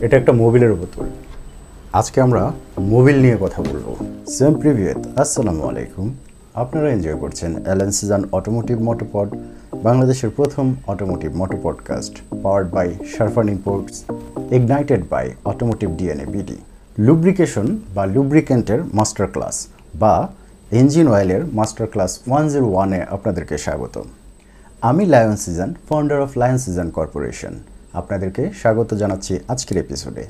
এটা একটা মোবিলের বোতল আজকে আমরা মোবিল নিয়ে কথা বলব। সেম প্রিভিয়েত আসসালামু আলাইকুম। আপনারা এনজয় করছেন অ্যালেন সিজান অটোমোটিভ মোটোপড বাংলাদেশের প্রথম automotive moto podcast powered by Sharfan imports ignited by automotive DNA BD lubrication বা লুব্রিকেন্টের মাস্টার ক্লাস বা ইঞ্জিন অয়েলের মাস্টার ক্লাস ওয়ান জিরো ওয়ানে আপনাদেরকে স্বাগত আমি Lion Season founder of Lion Season corporation আপনাদেরকে স্বাগত জানাচ্ছি আজকের এপিসোডে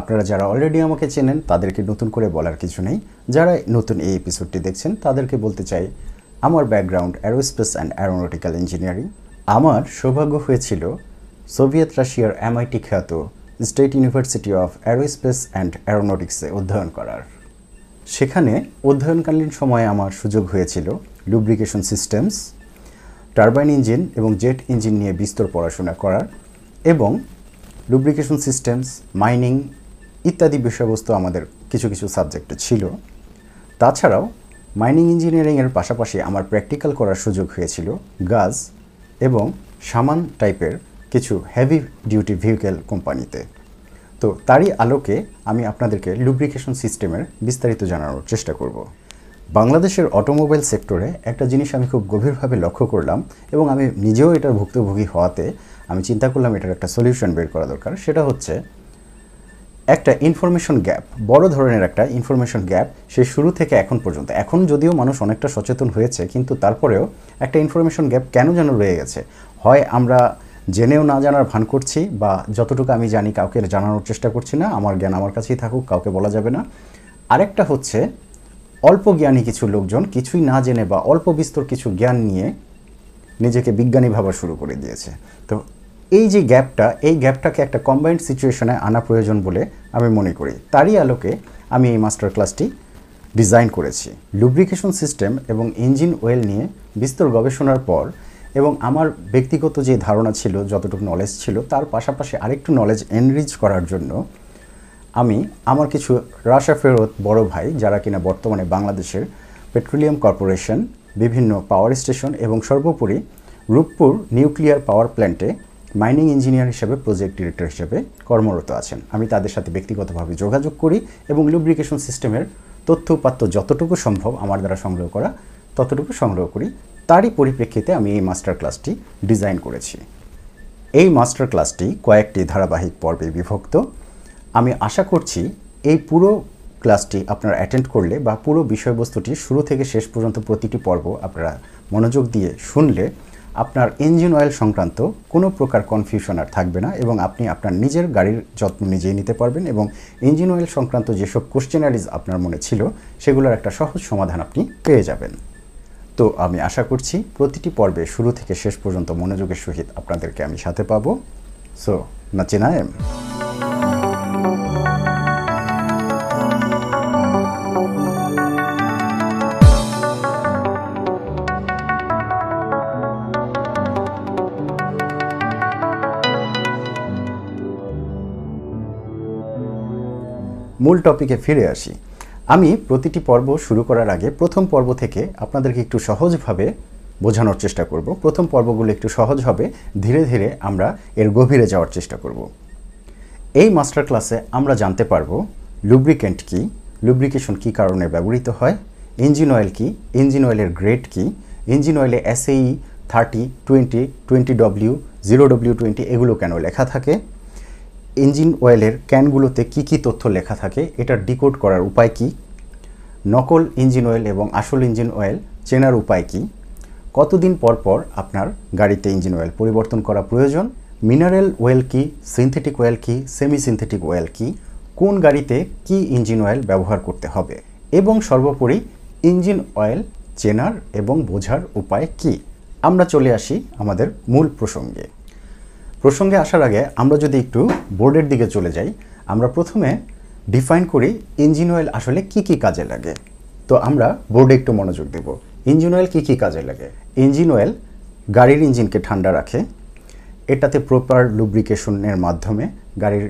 আপনারা যারা অলরেডি আমাকে চেনেন, তাদেরকে নতুন করে বলার কিছু নেই। যারা নতুন এই এপিসোডটি দেখছেন, তাদেরকে বলতে চাই, আমার background aerospace and aeronautical engineering আমার সৌভাগ্য হয়েছিল সোভিয়েত রাশিয়ার এমআইটি খ্যাত state university of aerospace and অ্যারোনটিক্সে অধ্যয়ন করার। সেখানে অধ্যয়নকালীন সময়ে আমার সুযোগ হয়েছিল লুব্রিকেশন সিস্টেমস টারবাইন ইঞ্জিন এবং জেট ইঞ্জিন নিয়ে বিস্তর পড়াশোনা করার। এবং লুব্রিকেশন সিস্টেমস মাইনিং ইত্যাদি বিষয়বস্তু আমাদের কিছু কিছু সাবজেক্টে ছিল। তাছাড়াও মাইনিং ইঞ্জিনিয়ারিংয়ের পাশাপাশি আমার প্র্যাকটিক্যাল করার সুযোগ হয়েছিল গাজ এবং সামান টাইপের কিছু হেভি ডিউটি ভেহিকেল কোম্পানিতে তো। তারই আলোকে আমি আপনাদেরকে লুব্রিকেশন সিস্টেমের বিস্তারিত জানানোর চেষ্টা করব। বাংলাদেশের অটোমোবাইল সেক্টরে একটা জিনিস আমি খুব গভীরভাবে লক্ষ্য করলাম এবং আমি নিজেও এটার ভুক্তভোগী হওয়াতে আমি চিন্তা করলাম এটার একটা সলিউশন বের করা দরকার। সেটা হচ্ছে, একটা ইনফরমেশন গ্যাপ বড় ধরনের একটা ইনফরমেশন গ্যাপ সে শুরু থেকে এখন পর্যন্ত। এখন যদিও মানুষ অনেকটা সচেতন হয়েছে, কিন্তু তারপরেও একটা ইনফরমেশন গ্যাপ কেন যেন রয়ে গেছে? হয় আমরা জেনেও না জানার ভান করছি, বা যতটুকু আমি জানি কাউকে জানানোর চেষ্টা করছি না, আমার জ্ঞান আমার কাছেই থাকুক, কাউকে বলা যাবে না। আরেকটা হচ্ছে, অল্প জ্ঞানী কিছু লোকজন কিছুই না জেনে বা অল্প বিস্তর কিছু জ্ঞান নিয়ে নিজেকে বিজ্ঞানী ভাবা শুরু করে দিয়েছে। তো এই যে গ্যাপটা, এই গ্যাপটাকে একটা কম্বাইন্ড সিচুয়েশনে আনা প্রয়োজন বলে আমি মনে করি। তারই আলোকে আমি এই মাস্টার ক্লাসটি ডিজাইন করেছি। লুব্রিকেশন সিস্টেম এবং ইঞ্জিন ওয়েল নিয়ে বিস্তর গবেষণার পর এবং আমার ব্যক্তিগত যে ধারণা ছিল, যতটুকু নলেজ ছিল, তার পাশাপাশি আরেকটু নলেজ এনরিচ করার জন্য আমি আমার কিছু রাশা ফেরত বড় ভাই, যারা কিনা বর্তমানে বাংলাদেশের পেট্রোলিয়াম কর্পোরেশন বিভিন্ন পাওয়ার স্টেশন এবং সর্বোপরি রূপপুর নিউক্লিয়ার পাওয়ার প্ল্যান্টে মাইনিং ইঞ্জিনিয়ার হিসেবে প্রজেক্ট ডিরেক্টর হিসেবে কর্মরত আছেন। আমি তাদের সাথে ব্যক্তিগতভাবে যোগাযোগ করি এবং লুব্রিকেশন সিস্টেমের তথ্য উপাত্ত যতটুকু সম্ভব আমার দ্বারা সংগ্রহ করা ততটুকু সংগ্রহ করি। তারই পরিপ্রেক্ষিতে আমি এই মাস্টার ক্লাসটি ডিজাইন করেছি। এই মাস্টার ক্লাসটি কয়েকটি ধারাবাহিক পর্বে বিভক্ত। আমি আশা করছি এই পুরো ক্লাসটি আপনারা অ্যাটেন্ড করলে বা পুরো বিষয়বস্তুটি শুরু থেকে শেষ পর্যন্ত প্রতিটি পর্ব আপনারা মনোযোগ দিয়ে শুনলে আপনার ইঞ্জিন অয়েল সংক্রান্ত কোনো প্রকার কনফিউশন আর থাকবে না এবং আপনি আপনার নিজের গাড়ির যত্ন নিজেই নিতে পারবেন এবং ইঞ্জিন অয়েল সংক্রান্ত যেসব কোশ্চেনারিজ আপনার মনে ছিল সেগুলোর একটা সহজ সমাধান আপনি পেয়ে যাবেন। তো আমি আশা করছি প্রতিটি পর্বে শুরু থেকে শেষ পর্যন্ত মনোযোগের সহিত আপনাদেরকে আমি সাথে পাবো। সো নাচে মূল টপিকে ফিরে আসি। আমি প্রতিটি পর্ব শুরু করার আগে প্রথম পর্ব থেকে আপনাদেরকে একটু সহজভাবে বোঝানোর চেষ্টা করব। প্রথম পর্বগুলো একটু সহজ হবে, ধীরে ধীরে আমরা এর গভীরে যাওয়ার চেষ্টা করব। এই মাস্টার ক্লাসে আমরা জানতে পারব লুব্রিকেন্ট কি লুব্রিকেশন কি কারণে ব্যবহৃত হয় ইঞ্জিন অয়েল কি ইঞ্জিন অয়েলের গ্রেড কি engine অয়েলে SAE thirty twenty twenty W zero W twenty এগুলো কেন লেখা থাকে ইঞ্জিন অয়েলের ক্যানগুলোতে কি কি তথ্য লেখা থাকে এটার ডিকোড করার উপায় কি? নকল ইঞ্জিন অয়েল এবং আসল ইঞ্জিন অয়েল চেনার উপায় কি? কতদিন পর পর আপনার গাড়িতে ইঞ্জিন অয়েল পরিবর্তন করা প্রয়োজন? মিনারেল অয়েল কি, সিনথেটিক অয়েল কি সেমি সিনথেটিক অয়েল কি? কোন গাড়িতে কি ইঞ্জিন অয়েল ব্যবহার করতে হবে? এবং সর্বোপরি ইঞ্জিন অয়েল চেনার এবং বোঝার উপায় কি? আমরা চলে আসি আমাদের মূল প্রসঙ্গে। প্রসঙ্গে আসার আগে আমরা যদি একটু বোর্ডের দিকে চলে যাই, আমরা প্রথমে ডিফাইন করি ইঞ্জিন অয়েল আসলে কি কি কাজে লাগে। তো আমরা বোর্ডে একটু মনোযোগ দেব। ইঞ্জিন অয়েল কী কী কাজে লাগে? ইঞ্জিন অয়েল গাড়ির ইঞ্জিনকে ঠান্ডা রাখে, এটাতে প্রপার লুব্রিকেশনের মাধ্যমে গাড়ির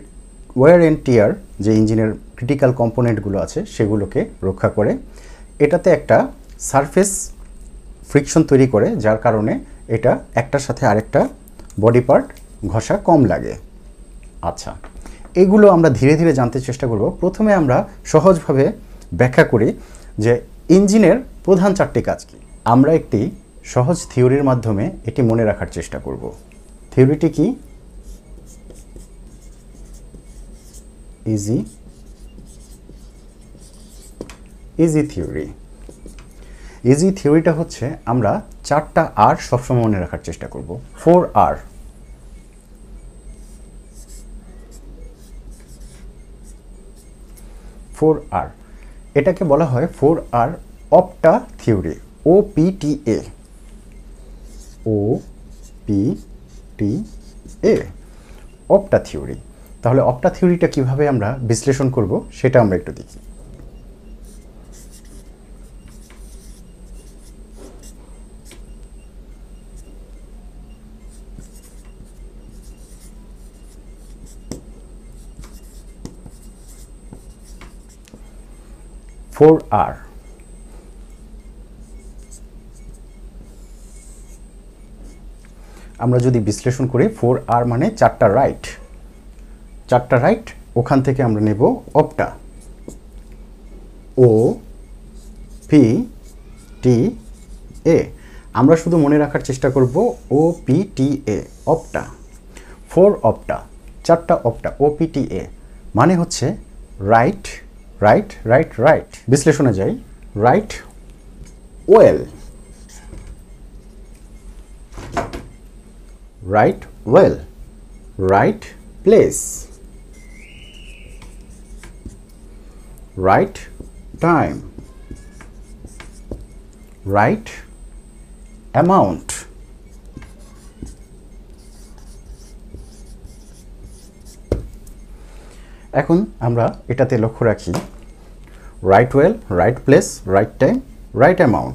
ওয়ার অ্যান্ড টিয়ার যে ইঞ্জিনের ক্রিটিক্যাল কম্পোনেন্টগুলো আছে সেগুলোকে রক্ষা করে। এটাতে একটা সারফেস ফ্রিকশন তৈরি করে, যার কারণে এটা একটার সাথে আরেকটা বডি পার্ট ঘষা কম লাগে। আচ্ছা। এগুলো আমরা ধীরে ধীরে জানতে চেষ্টা করব। প্রথমে আমরা সহজভাবে ব্যাখ্যা করি যে ইঞ্জিনের প্রধান চারটি কাজ কি। আমরা একটি সহজ থিওরির মাধ্যমে এটি মনে রাখার চেষ্টা করব। থিওরিটি কি? ইজি ইজি থিওরি ইজি থিওরিটা হচ্ছে আমরা চারটা আর সবসময় মনে রাখার চেষ্টা করব। Four R four R. এটাকে বলা হয় four R OPTA theory O P T A. O P T A. OPTA theory তাহলে অপটা থিওরিটা কীভাবে আমরা বিশ্লেষণ করব, সেটা আমরা একটু দেখি। Four R. আমরা যদি বিশ্লেষণ করি, ফোর আর মানে চারটা রাইট। চারটা রাইট, ওখান থেকে আমরা নেব অপটা। ও, পি, টি, এ। আমরা শুধু মনে রাখার চেষ্টা করব ও, P, T, A, Opta. Four Opta, চারটা অপটা, ও, পি, টি, এ। মানে হচ্ছে রাইট রাইট রাইট রাইট বিশ্লেষণে যাই। Right oil right oil right place right time right amount এখন আমরা এটাতে লক্ষ্য রাখি। Right oil right place right time right amount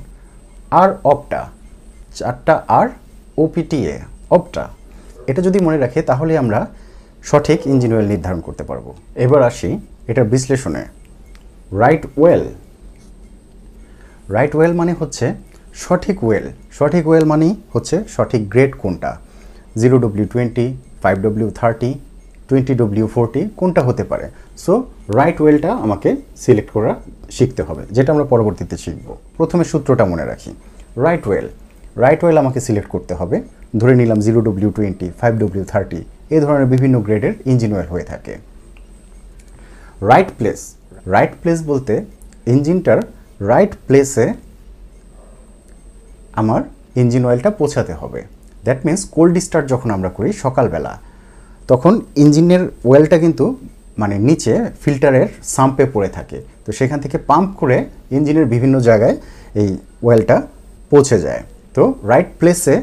আর অপটা চারটা আর ওপিটিএ অপটা এটা যদি মনে রাখে, তাহলে আমরা সঠিক ইঞ্জিন অয়েল নির্ধারণ করতে পারব। এবার আসি এটার বিশ্লেষণে। রাইট ওয়েল রাইট ওয়েল মানে হচ্ছে সঠিক ওয়েল সঠিক ওয়েল মানেই হচ্ছে সঠিক গ্রেড কোনটা? Zero W twenty five W thirty twenty W forty কোনটা হতে পারে? সো রাইট ওয়েলটা আমাকে সিলেক্ট করা শিখতে হবে, যেটা আমরা পরবর্তীতে শিখব। প্রথমে সূত্রটা মনে রাখি। রাইট ওয়েল রাইট ওয়েল আমাকে সিলেক্ট করতে হবে। ধরে নিলাম zero W twenty five W thirty এই ধরনের বিভিন্ন গ্রেডের ইঞ্জিন ওয়েল হয়ে থাকে। রাইট প্লেস রাইট প্লেস বলতে ইঞ্জিনটার রাইট প্লেসে আমার ইঞ্জিন অয়েলটা পৌঁছাতে হবে। দ্যাট মিন্স কোল্ড স্টার্ট যখন আমরা করি সকালবেলা তখন ইঞ্জিনের ওয়েলটা কিন্তু মানে নিচে ফিল্টারের সাম্পে পড়ে থাকে। তো সেখান থেকে পাম্প করে ইঞ্জিনের বিভিন্ন জায়গায় এই ওয়েলটা পৌঁছে যায়। তো রাইট প্লেসে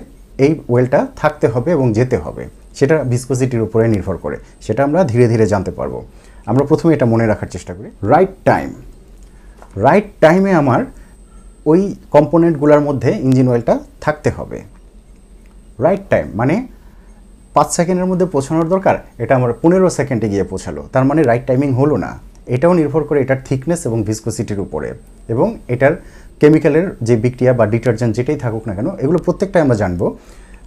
এই ওয়েলটা থাকতে হবে এবং যেতে হবে। সেটা ভিসকোসিটির উপরে নির্ভর করে। সেটা আমরা ধীরে ধীরে জানতে পারব। আমরা প্রথমে এটা মনে রাখার চেষ্টা করি। Right time. রাইট টাইমে আমার ওই কম্পোনেন্টগুলোর মধ্যে ইঞ্জিন অয়েলটা থাকতে হবে। রাইট টাইম মানে পাঁচ সেকেন্ডের মধ্যে পৌঁছানোর দরকার? এটা আমার পনেরো সেকেন্ডে গিয়ে পৌঁছালো। তার মানে রাইট টাইমিং হলো না। এটাও নির্ভর করে এটার থিকনেস এবং ভিসকোসিটির উপরে। এবং এটার কেমিক্যালের যে বিক্রিয়া বা ডিটারজেন্ট যেটাই থাকুক না কেন, এগুলো প্রত্যেকটাই আমরা জানব।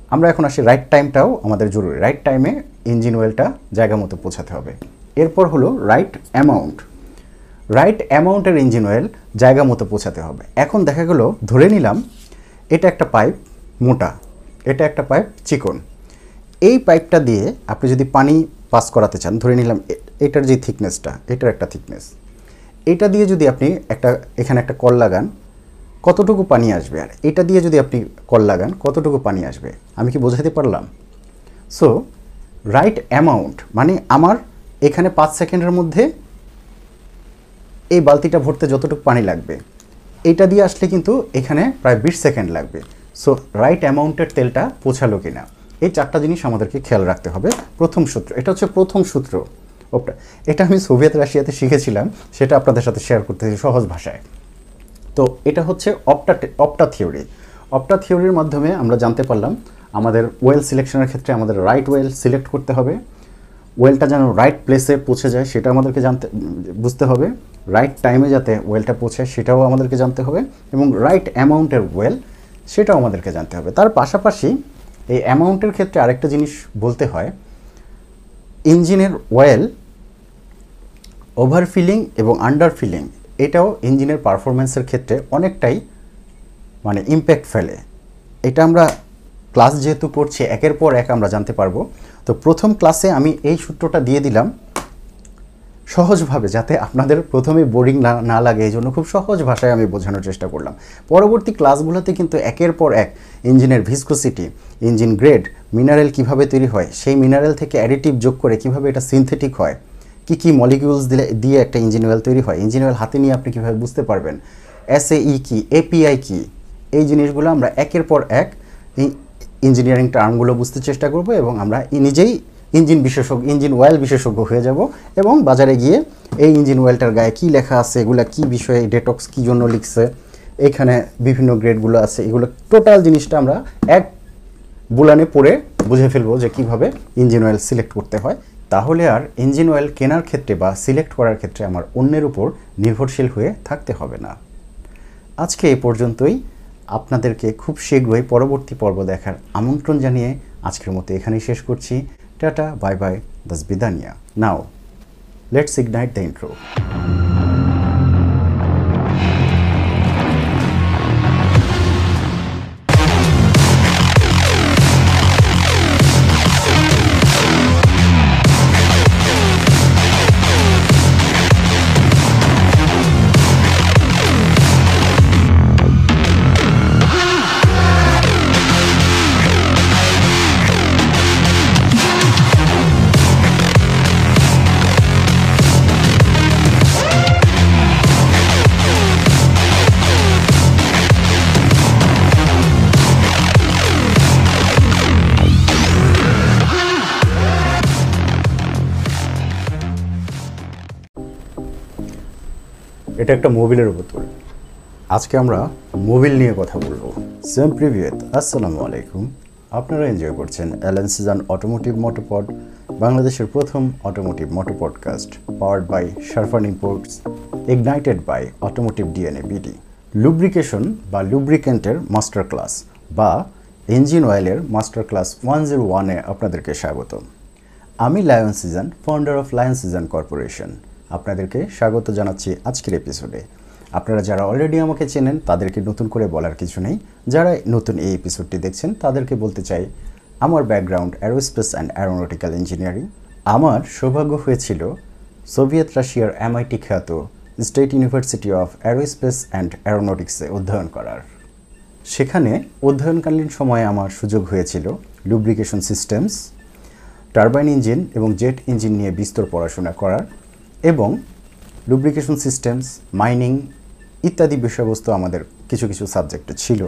আমরা এখন আসি রাইট টাইমটাও আমাদের জরুরি। রাইট টাইমে ইঞ্জিন অয়েলটা জায়গা মতো পৌঁছাতে হবে। এরপর হলো রাইট অ্যামাউন্ট রাইট অ্যামাউন্টের ইঞ্জিন অয়েল জায়গা মতো পৌঁছাতে হবে। এখন দেখা গেল, ধরে নিলাম, এটা একটা পাইপ মোটা, এটা একটা পাইপ চিকন। এই পাইপটা দিয়ে আপনি যদি পানি পাস করাতে চান, ধরে নিলাম এটার যে থিকনেসটা, এটার একটা থিকনেস। এটা দিয়ে যদি আপনি একটা, এখানে একটা কল লাগান, কতটুকু পানি আসবে? আর এটা দিয়ে যদি আপনি কল লাগান, কতটুকু পানি আসবে? আমি কি বোঝাতে পারলাম? সো রাইট অ্যামাউন্ট মানে আমার এখানে পাঁচ সেকেন্ডের মধ্যে এই বালতিটা ভরতে যতটুকু পানি লাগবে, এটা দিয়ে আসলে কিন্তু এখানে প্রায় বিশ সেকেন্ড লাগবে। সো রাইট অ্যামাউন্টের তেলটা পৌঁছালো কিনা? এই চারটা জিনিস আমাদেরকে খেয়াল রাখতে হবে। প্রথম সূত্র, এটা হচ্ছে প্রথম সূত্র। ওটা এটা আমি সোভিয়েত রাশিয়াতে শিখেছিলাম, সেটা আপনাদের সাথে শেয়ার করতেছি সহজ ভাষায়। তো এটা হচ্ছে অপটা অপটা থিওরি অপটা থিওরির মাধ্যমে আমরা জানতে পারলাম, আমাদের ওয়েল সিলেকশনের ক্ষেত্রে আমাদের রাইট ওয়েল সিলেক্ট করতে হবে। ওয়েলটা যেন রাইট প্লেসে পৌঁছে যায়, সেটা আমাদেরকে জানতে, বুঝতে হবে। রাইট টাইমে যাতে ওয়েলটা পৌঁছে, সেটাও আমাদেরকে জানতে হবে। এবং রাইট অ্যামাউন্টের ওয়েল সেটাও আমাদেরকে জানতে হবে। তার পাশাপাশি এই অ্যামাউন্টের ক্ষেত্রে আরেকটা জিনিস বলতে হয়, ইঞ্জিনের ওয়েল, ওভারফিলিং এবং আন্ডারফিলিং এটাও ইঞ্জিনের পারফরমেন্সের ক্ষেত্রে অনেকটাই মানে ইম্প্যাক্ট ফেলে। এটা আমরা ক্লাস যেহেতু পড়ছি, একের পর এক আমরা জানতে পারব। তো প্রথম ক্লাসে আমি এই সূত্রটা দিয়ে দিলাম সহজভাবে যাতে আপনাদের প্রথমে বোরিং না লাগে, এই জন্য খুব সহজ ভাষায় আমি বোঝানোর চেষ্টা করলাম। পরবর্তী ক্লাসগুলোতে কিন্তু একের পর এক ইঞ্জিনের ভিসকোসিটি ইঞ্জিন গ্রেড মিনারেল কীভাবে তৈরি হয়, সেই মিনারেল থেকে অ্যাডিটিভ যোগ করে কীভাবে এটা সিনথেটিক হয়, কি কি মলিকিউলস দিলে, দিয়ে একটা ইঞ্জিন অয়েল তৈরি হয় ইঞ্জিন অয়েল হাতে নিয়ে আপনি কীভাবে বুঝতে পারবেন এস এসএই কি এপিআই কি, এই জিনিসগুলো আমরা একের পর এক এই ইঞ্জিনিয়ারিং টার্মগুলো বুঝতে চেষ্টা করব এবং আমরা নিজেই ইঞ্জিন বিশেষজ্ঞ, ইঞ্জিন অয়েল বিশেষজ্ঞ হয়ে যাব এবং বাজারে গিয়ে এই ইঞ্জিন অয়েলটার গায়ে কী লেখা আছে, এগুলো কি বিষয়ে ডেটক্স কী জন্য লিখছে, এখানে বিভিন্ন গ্রেডগুলো আছে, এগুলো টোটাল জিনিসটা আমরা এক বুলানে পড়ে বুঝে ফেলব যে কীভাবে ইঞ্জিন অয়েল সিলেক্ট করতে হয়। তাহলে আর ইঞ্জিন অয়েল কেনার ক্ষেত্রে বা সিলেক্ট করার ক্ষেত্রে আমার অন্যের উপর নির্ভরশীল হয়ে থাকতে হবে না। আজকে এ পর্যন্তই। আপনাদেরকে খুব শীঘ্রই পরবর্তী পর্ব দেখার আমন্ত্রণ জানিয়ে আজকের মতো এখানেই শেষ করছি। Tata, bye bye, das Bidania. Now, let's ignite the intro. একটা মোবিলের বোতল আজকে আমরা মোবিল নিয়ে কথা বলব। সেম প্রিভিয়েত আসসালামু আলাইকুম। আপনারা এনজয় করছেন অ্যালেন সিজান অটোমোটিভ মোটোপড বাংলাদেশের প্রথম automotive moto podcast powered by Sharfan imports ignited by automotive DNA BD lubrication বা লুব্রিকেন্টের মাস্টার ক্লাস বা ইঞ্জিন অয়েলের মাস্টার ক্লাস ওয়ান জিরো ওয়ানে আপনাদেরকে স্বাগতম। আমি Lion Season founder of Lion Season corporation আপনাদেরকে স্বাগত জানাচ্ছি আজকের এপিসোডে আপনারা যারা অলরেডি আমাকে চেনেন, তাদেরকে নতুন করে বলার কিছু নেই। যারা নতুন এই এপিসোডটি দেখছেন, তাদেরকে বলতে চাই, আমার background aerospace and aeronautical engineering আমার সৌভাগ্য হয়েছিল সোভিয়েত রাশিয়ার এমআইটি খ্যাত state university of aerospace and অ্যারোনটিক্সে অধ্যয়ন করার। সেখানে অধ্যয়নকালীন সময়ে আমার সুযোগ হয়েছিল লুব্রিকেশন সিস্টেমস টারবাইন ইঞ্জিন এবং জেট ইঞ্জিন নিয়ে বিস্তর পড়াশোনা করার। এবং লুব্রিকেশন সিস্টেমস মাইনিং ইত্যাদি বিষয়বস্তু আমাদের কিছু কিছু সাবজেক্টে ছিল।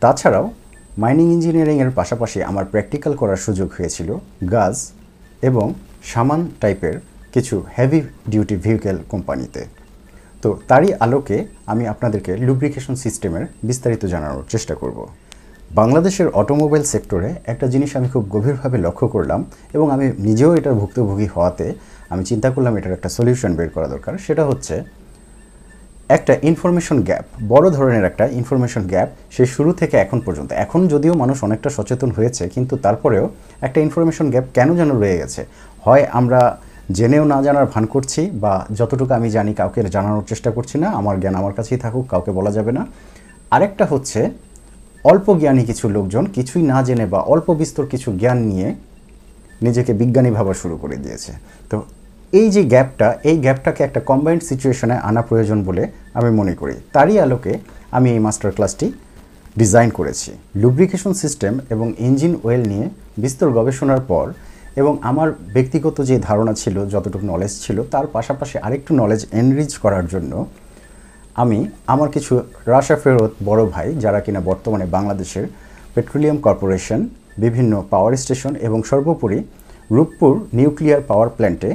তাছাড়াও মাইনিং ইঞ্জিনিয়ারিংয়ের পাশাপাশি আমার প্র্যাকটিক্যাল করার সুযোগ হয়েছিল গাজ এবং সামান টাইপের কিছু হেভি ডিউটি ভেহিকেল কোম্পানিতে তো। তারই আলোকে আমি আপনাদেরকে লুব্রিকেশন সিস্টেমের বিস্তারিত জানানোর চেষ্টা করব। বাংলাদেশের অটোমোবাইল সেক্টরে একটা জিনিস আমি খুব গভীরভাবে লক্ষ্য করলাম এবং আমি নিজেও এটার ভুক্তভোগী হওয়াতে আমি চিন্তা করলাম এটার একটা সলিউশন বের করা দরকার। সেটা হচ্ছে, একটা ইনফরমেশন গ্যাপ বড় ধরনের একটা ইনফরমেশন গ্যাপ সে শুরু থেকে এখন পর্যন্ত। এখন যদিও মানুষ অনেকটা সচেতন হয়েছে, কিন্তু তারপরেও একটা ইনফরমেশন গ্যাপ কেন যেন রয়ে গেছে? হয় আমরা জেনেও না জানার ভান করছি, বা যতটুকু আমি জানি কাউকে জানানোর চেষ্টা করছি না, আমার জ্ঞান আমার কাছেই থাকুক, কাউকে বলা যাবে না। আরেকটা হচ্ছে, অল্প জ্ঞানী কিছু লোকজন কিছুই না জেনে বা অল্প বিস্তর কিছু জ্ঞান নিয়ে নিজেকে বিজ্ঞানী ভাবা শুরু করে দিয়েছে। তো এই যে গ্যাপটা, এই গ্যাপটাকে একটা কম্বাইন্ড সিচুয়েশনে আনা প্রয়োজন বলে আমি মনে করি। তারই আলোকে আমি এই মাস্টার ক্লাসটি ডিজাইন করেছি। লুব্রিকেশন সিস্টেম এবং ইঞ্জিন ওয়েল নিয়ে বিস্তর গবেষণার পর এবং আমার ব্যক্তিগত যে ধারণা ছিল, যতটুকু নলেজ ছিল, তার পাশাপাশি আরেকটু নলেজ এনরিচ করার জন্য আমি আমার কিছু রাশা ফেরত বড় ভাই, যারা কিনা বর্তমানে বাংলাদেশের পেট্রোলিয়াম কর্পোরেশন বিভিন্ন পাওয়ার স্টেশন এবং সর্বোপরি রূপপুর নিউক্লিয়ার পাওয়ার প্ল্যান্টে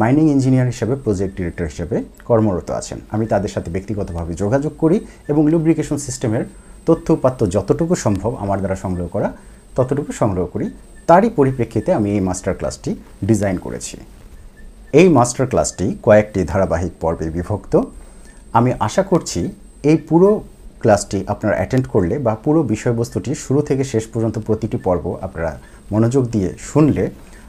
মাইনিং ইঞ্জিনিয়ার হিসেবে প্রজেক্ট ডিরেক্টর হিসেবে কর্মরত আছেন। আমি তাদের সাথে ব্যক্তিগতভাবে যোগাযোগ করি এবং লুব্রিকেশন সিস্টেমের তথ্য উপাত্ত যতটুকু সম্ভব আমার দ্বারা সংগ্রহ করা, ততটুকু সংগ্রহ করি। তারই পরিপ্রেক্ষিতে আমি এই মাস্টার ক্লাসটি ডিজাইন করেছি। এই মাস্টার ক্লাসটি কয়েকটি ধারাবাহিক পর্বে বিভক্ত। আমি আশা করছি এই পুরো ক্লাসটি আপনারা অ্যাটেন্ড করলে বা পুরো বিষয়বস্তুটি শুরু থেকে শেষ পর্যন্ত প্রতিটি পর্ব আপনারা মনোযোগ দিয়ে শুনলে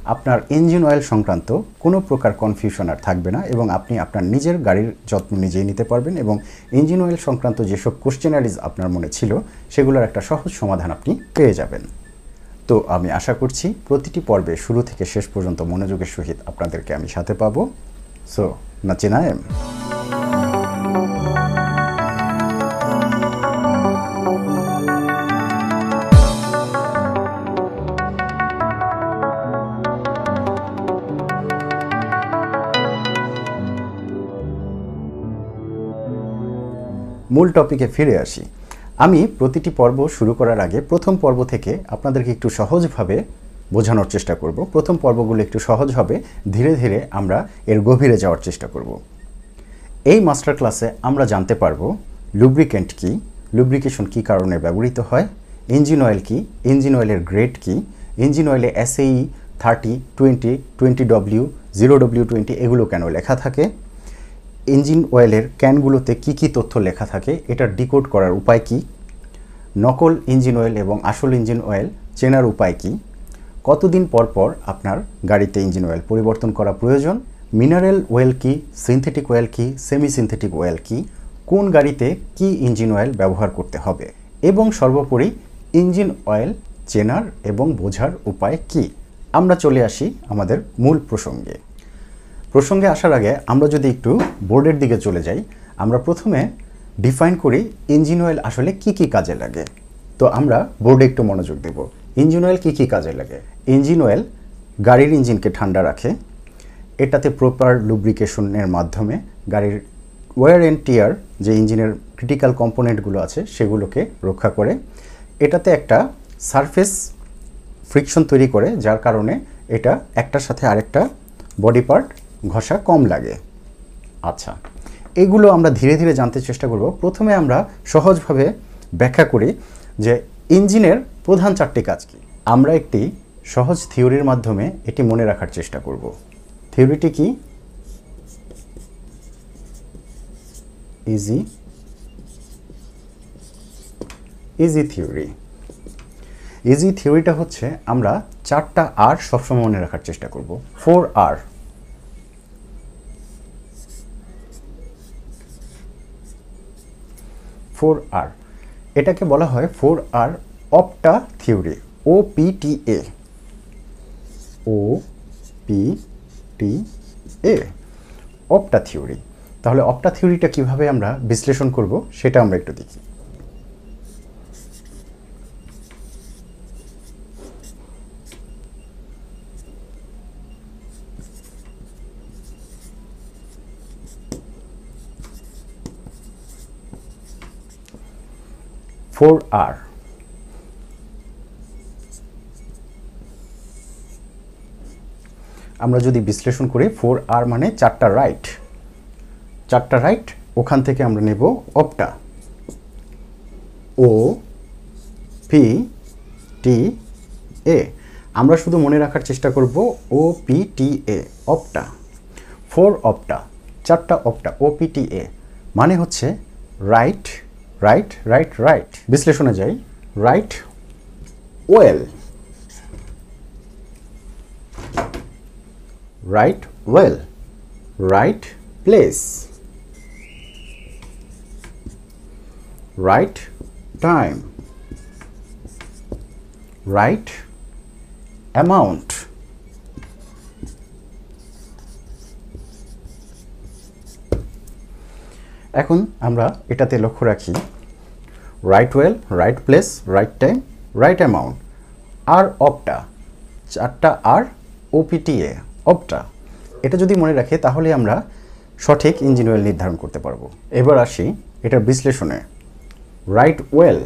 আপনার ইঞ্জিন অয়েল সংক্রান্ত কোনো প্রকার কনফিউশন আর থাকবে না এবং আপনি আপনার নিজের গাড়ির যত্ন নিজেই নিতে পারবেন এবং ইঞ্জিন অয়েল সংক্রান্ত যেসব কোশ্চেনারিজ আপনার মনে ছিল, সেগুলোর একটা সহজ সমাধান আপনি পেয়ে যাবেন। তো আমি আশা করছি প্রতিটি পর্বে শুরু থেকে শেষ পর্যন্ত মনোযোগের সহিত আপনাদেরকে আমি সাথে পাবো। সো নাচিনায়েম মূল টপিকে ফিরে আসি। আমি প্রতিটি পর্ব শুরু করার আগে প্রথম পর্ব থেকে আপনাদেরকে একটু সহজভাবে বোঝানোর চেষ্টা করব। প্রথম পর্বগুলো একটু সহজ হবে, ধীরে ধীরে আমরা এর গভীরে যাওয়ার চেষ্টা করব। এই মাস্টার ক্লাসে আমরা জানতে পারব লুব্রিকেন্ট কি লুব্রিকেশন কি কারণে ব্যবহৃত হয় ইঞ্জিন অয়েল কি ইঞ্জিন অয়েলের গ্রেড কি engine অয়েলে SAE thirty twenty twenty W zero W twenty এগুলো কেন লেখা থাকে ইঞ্জিন অয়েলের ক্যানগুলোতে কি কি তথ্য লেখা থাকে এটার ডিকোড করার উপায় কি? নকল ইঞ্জিন অয়েল এবং আসল ইঞ্জিন অয়েল চেনার উপায় কি? কতদিন পর পর আপনার গাড়িতে ইঞ্জিন অয়েল পরিবর্তন করা প্রয়োজন? মিনারেল অয়েল কি, সিনথেটিক অয়েল কি সেমি সিনথেটিক অয়েল কি? কোন গাড়িতে কি ইঞ্জিন অয়েল ব্যবহার করতে হবে? এবং সর্বোপরি, ইঞ্জিন অয়েল চেনার এবং বোঝার উপায় কি? আমরা চলে আসি আমাদের মূল প্রসঙ্গে। প্রসঙ্গে আসার আগে আমরা যদি একটু বোর্ডের দিকে চলে যাই, আমরা প্রথমে ডিফাইন করি ইঞ্জিন অয়েল আসলে কি কি কাজে লাগে। তো আমরা বোর্ডে একটু মনোযোগ দেব। ইঞ্জিন অয়েল কী কী কাজে লাগে? ইঞ্জিন অয়েল গাড়ির ইঞ্জিনকে ঠান্ডা রাখে, এটাতে প্রপার লুব্রিকেশনের মাধ্যমে গাড়ির ওয়ার অ্যান্ড টিয়ার যে ইঞ্জিনের ক্রিটিক্যাল কম্পোনেন্টগুলো আছে সেগুলোকে রক্ষা করে, এটাতে একটা সারফেস ফ্রিকশন তৈরি করে, যার কারণে এটা একটার সাথে আরেকটা বডি পার্ট ঘষা কম লাগে। আচ্ছা এগুলো আমরা ধীরে ধীরে জানতে চেষ্টা করব। প্রথমে আমরা সহজভাবে ব্যাখ্যা করি যে ইঞ্জিনের প্রধান চারটি কাজ কি। আমরা একটি সহজ থিওরির মাধ্যমে এটি মনে রাখার চেষ্টা করব। থিওরিটি কি? ইজি। Easy theory. ইজি থিওরিটা হচ্ছে আমরা চারটা আর সবসময় মনে রাখার চেষ্টা করব। Four R. Four R. এটাকে বলা হয় four R OPTA theory, O P T A. O P T A. OPTA theory. তাহলে অপটা থিওরিটা কীভাবে আমরা বিশ্লেষণ করব, সেটা আমরা একটু দেখি। Four R. আমরা যদি বিশ্লেষণ করি, ফোর আর মানে চারটা রাইট চারটা রাইট ওখান থেকে আমরা নেব অপটা ও পি টি এ আমরা শুধু মনে রাখার চেষ্টা করব ও P T A Opta four Opta চারটা অপটা ও পি টি এ মানে হচ্ছে রাইট রাইট রাইট রাইট বিশ্লেষণে যাই। Right oil right oil right place right time right amount এখন আমরা এটাতে লক্ষ্য রাখি right oil right place right time right amount আর অপটা চারটা আর ওপিটিএ অপটা এটা যদি মনে রাখে, তাহলে আমরা সঠিক ইঞ্জিন অয়েল নির্ধারণ করতে পারব। এবার আসি এটার বিশ্লেষণে। রাইট ওয়েল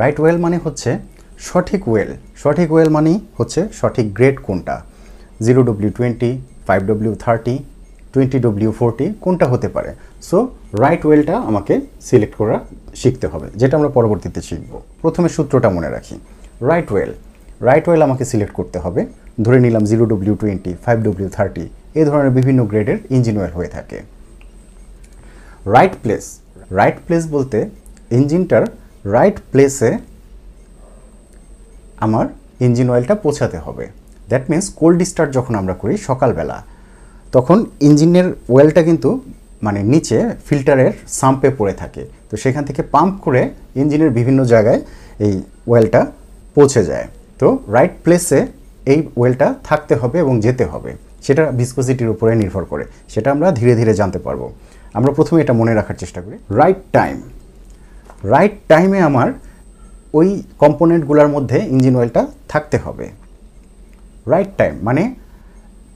রাইট ওয়েল মানে হচ্ছে সঠিক ওয়েল সঠিক ওয়েল মানেই হচ্ছে সঠিক গ্রেড কোনটা? Zero W twenty five W thirty twenty W forty কোনটা হতে পারে? সো রাইট ওয়েলটা আমাকে সিলেক্ট করা শিখতে হবে, যেটা আমরা পরবর্তীতে শিখব। প্রথমে সূত্রটা মনে রাখি। রাইট ওয়েল রাইট ওয়েল আমাকে সিলেক্ট করতে হবে। ধরে নিলাম zero W twenty five W thirty এই ধরনের বিভিন্ন গ্রেডের ইঞ্জিন অয়েল হয়ে থাকে। রাইট প্লেস রাইট প্লেস বলতে ইঞ্জিনটার রাইট প্লেসে আমার ইঞ্জিন অয়েলটা পৌঁছাতে হবে। দ্যাট মিন্স কোল্ড স্টার্ট যখন আমরা করি সকালবেলা তখন ইঞ্জিনের ওয়েলটা কিন্তু মানে নিচে ফিল্টারের সাম্পে পড়ে থাকে। তো সেখান থেকে পাম্প করে ইঞ্জিনের বিভিন্ন জায়গায় এই ওয়েলটা পৌঁছে যায়। তো রাইট প্লেসে এই ওয়েলটা থাকতে হবে এবং যেতে হবে। সেটা ভিসকোসিটির উপরে নির্ভর করে। সেটা আমরা ধীরে ধীরে জানতে পারব। আমরা প্রথমে এটা মনে রাখার চেষ্টা করি। Right time. রাইট টাইমে আমার ওই কম্পোনেন্টগুলোর মধ্যে ইঞ্জিন অয়েলটা থাকতে হবে। রাইট টাইম মানে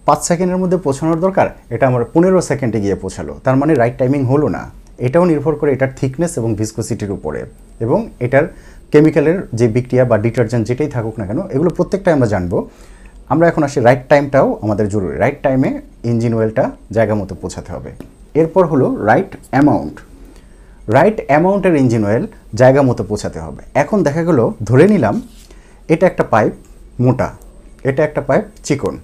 পাঁচ সেকেন্ডের মধ্যে পৌঁছানোর দরকার? এটা আমার পনেরো সেকেন্ডে গিয়ে পৌঁছালো। তার মানে রাইট টাইমিং হলো না। এটাও নির্ভর করে এটার থিকনেস এবং ভিসকোসিটির উপরে। এবং এটার কেমিক্যালের যে বিক্রিয়া বা ডিটারজেন্ট যেটাই থাকুক না কেন, এগুলো প্রত্যেকটাই আমরা জানব। আমরা এখন আসি রাইট টাইমটাও আমাদের জরুরি। রাইট টাইমে ইঞ্জিন অয়েলটা জায়গা মতো পৌঁছাতে হবে। এরপর হলো রাইট অ্যামাউন্ট রাইট অ্যামাউন্টের ইঞ্জিন অয়েল জায়গা মতো পৌঁছাতে হবে। এখন দেখা গেল, ধরে নিলাম, এটা একটা পাইপ মোটা, এটা একটা পাইপ চিকন।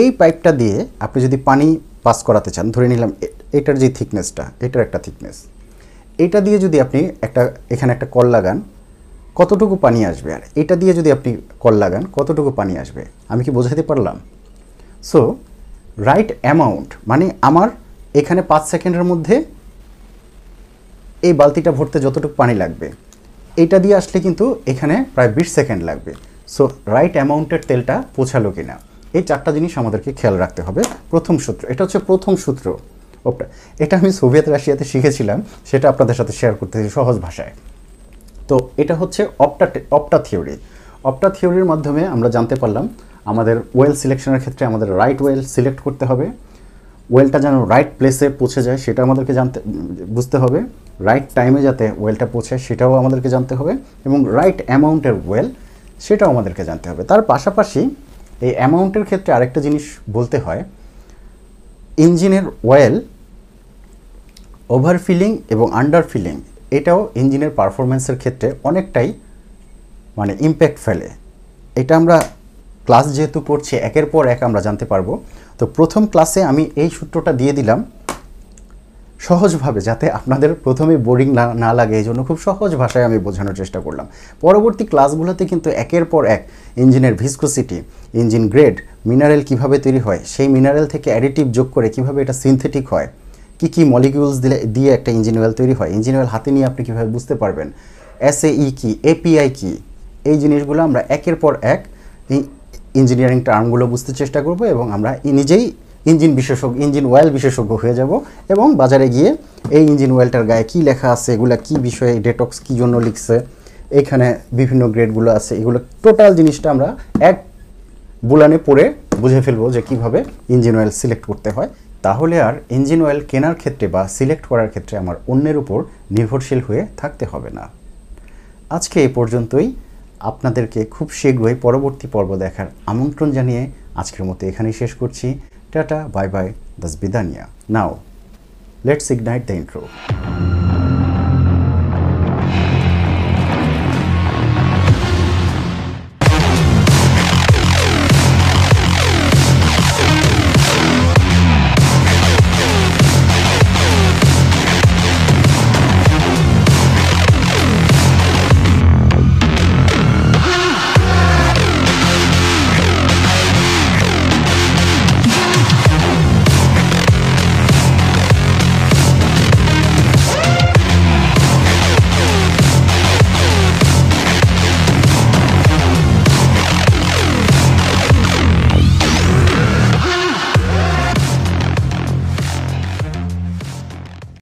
এই পাইপটা দিয়ে আপনি যদি পানি পাস করাতে চান, ধরে নিলাম এটার যে থিকনেসটা, এটার একটা থিকনেস, এটা দিয়ে যদি আপনি একটা, এখানে একটা কল লাগান, কতটুকু পানি আসবে? আর এটা দিয়ে যদি আপনি কল লাগান, কতটুকু পানি আসবে? আমি কি বোঝাতে পারলাম? সো রাইট অ্যামাউন্ট মানে আমার এখানে পাঁচ সেকেন্ডের মধ্যে এই বালতিটা ভরতে যতটুকু পানি লাগবে, এটা দিয়ে আসলে কিন্তু এখানে প্রায় বিশ সেকেন্ড লাগবে। সো রাইট অ্যামাউন্টের তেলটা পৌঁছালো কিনা? এই চারটা জিনিস আমাদেরকে খেয়াল রাখতে হবে। প্রথম সূত্র, এটা হচ্ছে প্রথম সূত্র। ওটা এটা আমি সোভিয়েত রাশিয়াতে শিখেছিলাম, সেটা আপনাদের সাথে শেয়ার করতেছি সহজ ভাষায়। তো এটা হচ্ছে অপটা অপটা থিওরি অপটা থিওরির মাধ্যমে আমরা জানতে পারলাম, আমাদের ওয়েল সিলেকশনের ক্ষেত্রে আমাদের রাইট ওয়েল সিলেক্ট করতে হবে। ওয়েলটা যেন রাইট প্লেসে পৌঁছে যায়, সেটা আমাদেরকে জানতে, বুঝতে হবে। রাইট টাইমে যাতে ওয়েলটা পৌঁছায় সেটাও আমাদেরকে জানতে হবে। এবং রাইট অ্যামাউন্টের ওয়েল সেটাও আমাদেরকে জানতে হবে। তার পাশাপাশি এই অ্যামাউন্টের ক্ষেত্রে আরেকটা জিনিস বলতে হয়, ইঞ্জিনের ওয়েল, ওভারফিলিং এবং আন্ডারফিলিং, এটাও ইঞ্জিনের পারফরমেন্সের ক্ষেত্রে অনেকটাই মানে ইম্প্যাক্ট ফেলে। এটা আমরা ক্লাস যেহেতু পড়ছি, একের পর এক আমরা জানতে পারব। তো প্রথম ক্লাসে আমি এই সূত্রটা দিয়ে দিলাম সহজভাবে যাতে আপনাদের প্রথমে বোরিং না না লাগে, এই জন্য খুব সহজ ভাষায় আমি বোঝানোর চেষ্টা করলাম। পরবর্তী ক্লাসগুলোতে কিন্তু একের পর এক ইঞ্জিনের ভিসকোসিটি, ইঞ্জিন গ্রেড, মিনারেল কীভাবে তৈরি হয়, সেই মিনারেল থেকে অ্যাডিটিভ যোগ করে কীভাবে এটা সিনথেটিক হয়, কি কি মলিকিউলস দিলে, দিয়ে একটা ইঞ্জিন অয়েল তৈরি হয়, ইঞ্জিন অয়েল হাতে নিয়ে আপনি কীভাবে বুঝতে পারবেন এস এসএই কি, এপিআই কি, এই জিনিসগুলো আমরা একের পর এক ইঞ্জিনিয়ারিং টার্মগুলো বুঝতে চেষ্টা করব এবং আমরা নিজেই ইঞ্জিন বিশেষজ্ঞ, ইঞ্জিন অয়েল বিশেষজ্ঞ হয়ে যাব এবং বাজারে গিয়ে এই ইঞ্জিন অয়েলটার গায়ে কী লেখা আছে, এগুলা কী বিষয়ে ডেটক্স কী জন্য লিখছে, এখানে বিভিন্ন গ্রেডগুলো আছে, এগুলো টোটাল জিনিসটা আমরা এক বুলানে পড়ে বুঝে ফেলব যে কীভাবে ইঞ্জিন অয়েল সিলেক্ট করতে হয়। তাহলে আর ইঞ্জিন অয়েল কেনার ক্ষেত্রে বা সিলেক্ট করার ক্ষেত্রে আমার অন্যের উপর নির্ভরশীল হয়ে থাকতে হবে না। আজকে এ পর্যন্তই। আপনাদেরকে খুব শীঘ্রই পরবর্তী পর্ব দেখার আমন্ত্রণ জানিয়ে আজকের মতো এখানেই শেষ করছি। Tata, bye bye, das Bidania. Now, let's ignite the intro.